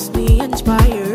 keeps me inspired.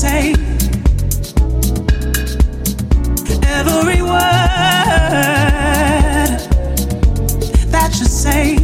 say. Every word that you say.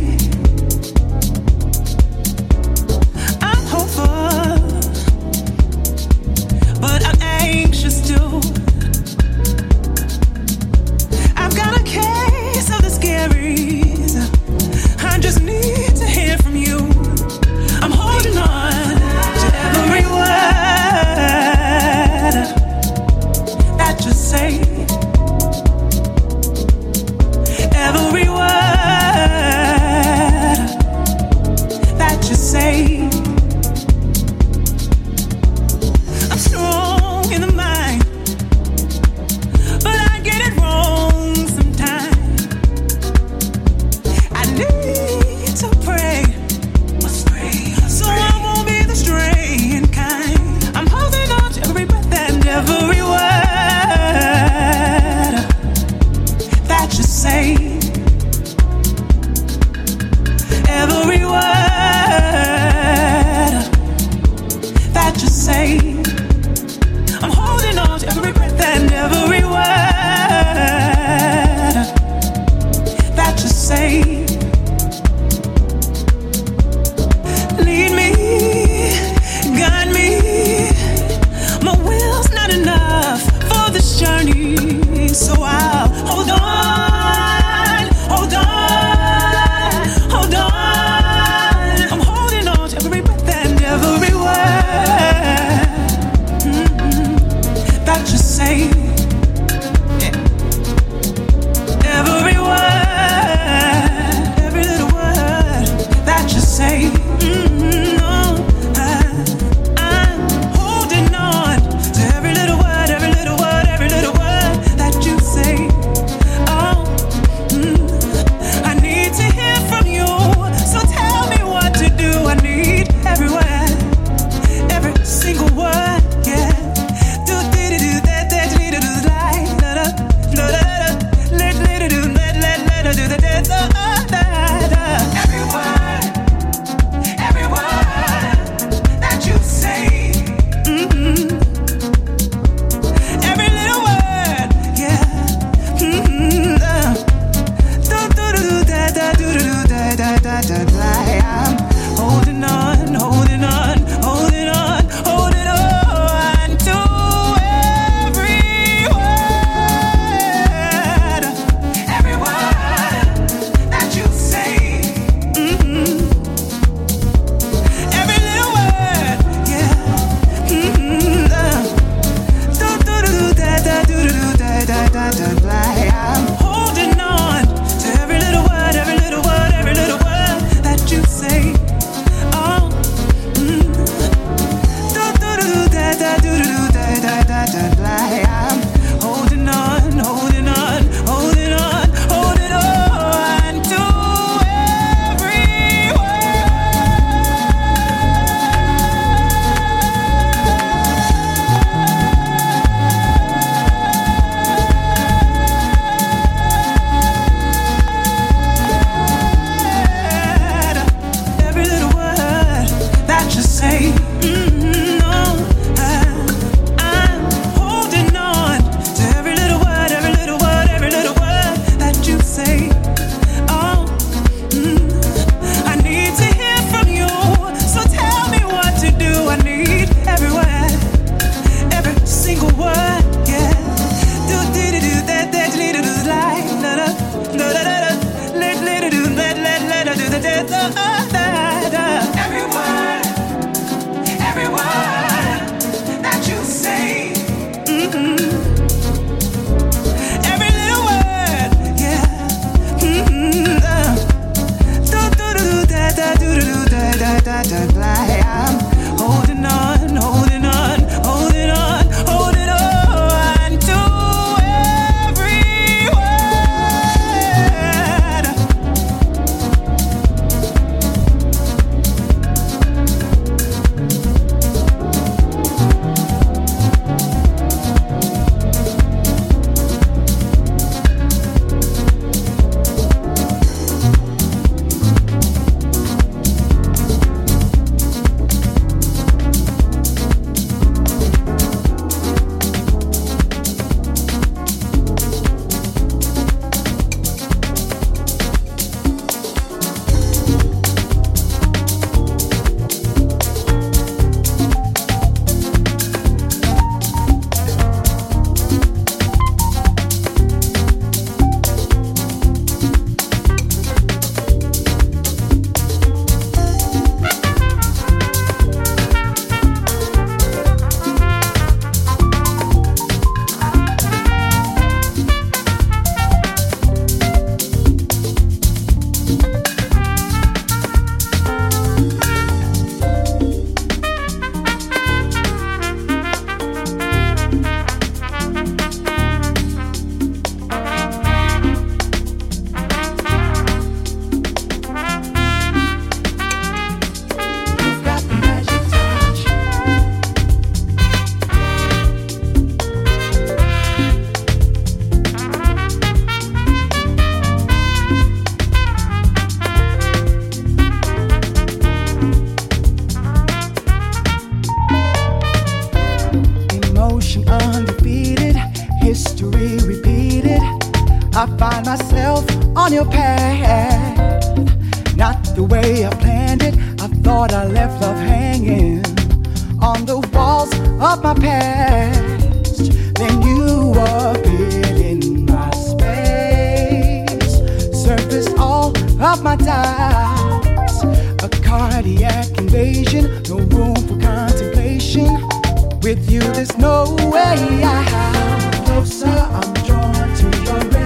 paradise. A cardiac invasion, no room for contemplation. With you, there's no way out. Closer, I'm drawn to your.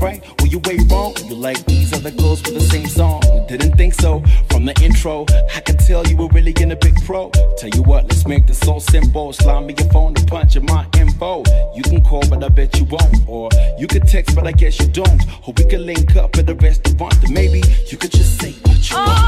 right? Were you way wrong? You like these other girls with the same song? You didn't think so from the intro. I could tell you were really in a big pro. Tell you what, let's make this so simple. Slide me your phone to punch in my info. You can call, but I bet you won't. Or you could text, but I guess you don't. Or we could link up at the restaurant, then maybe you could just say what you oh. want.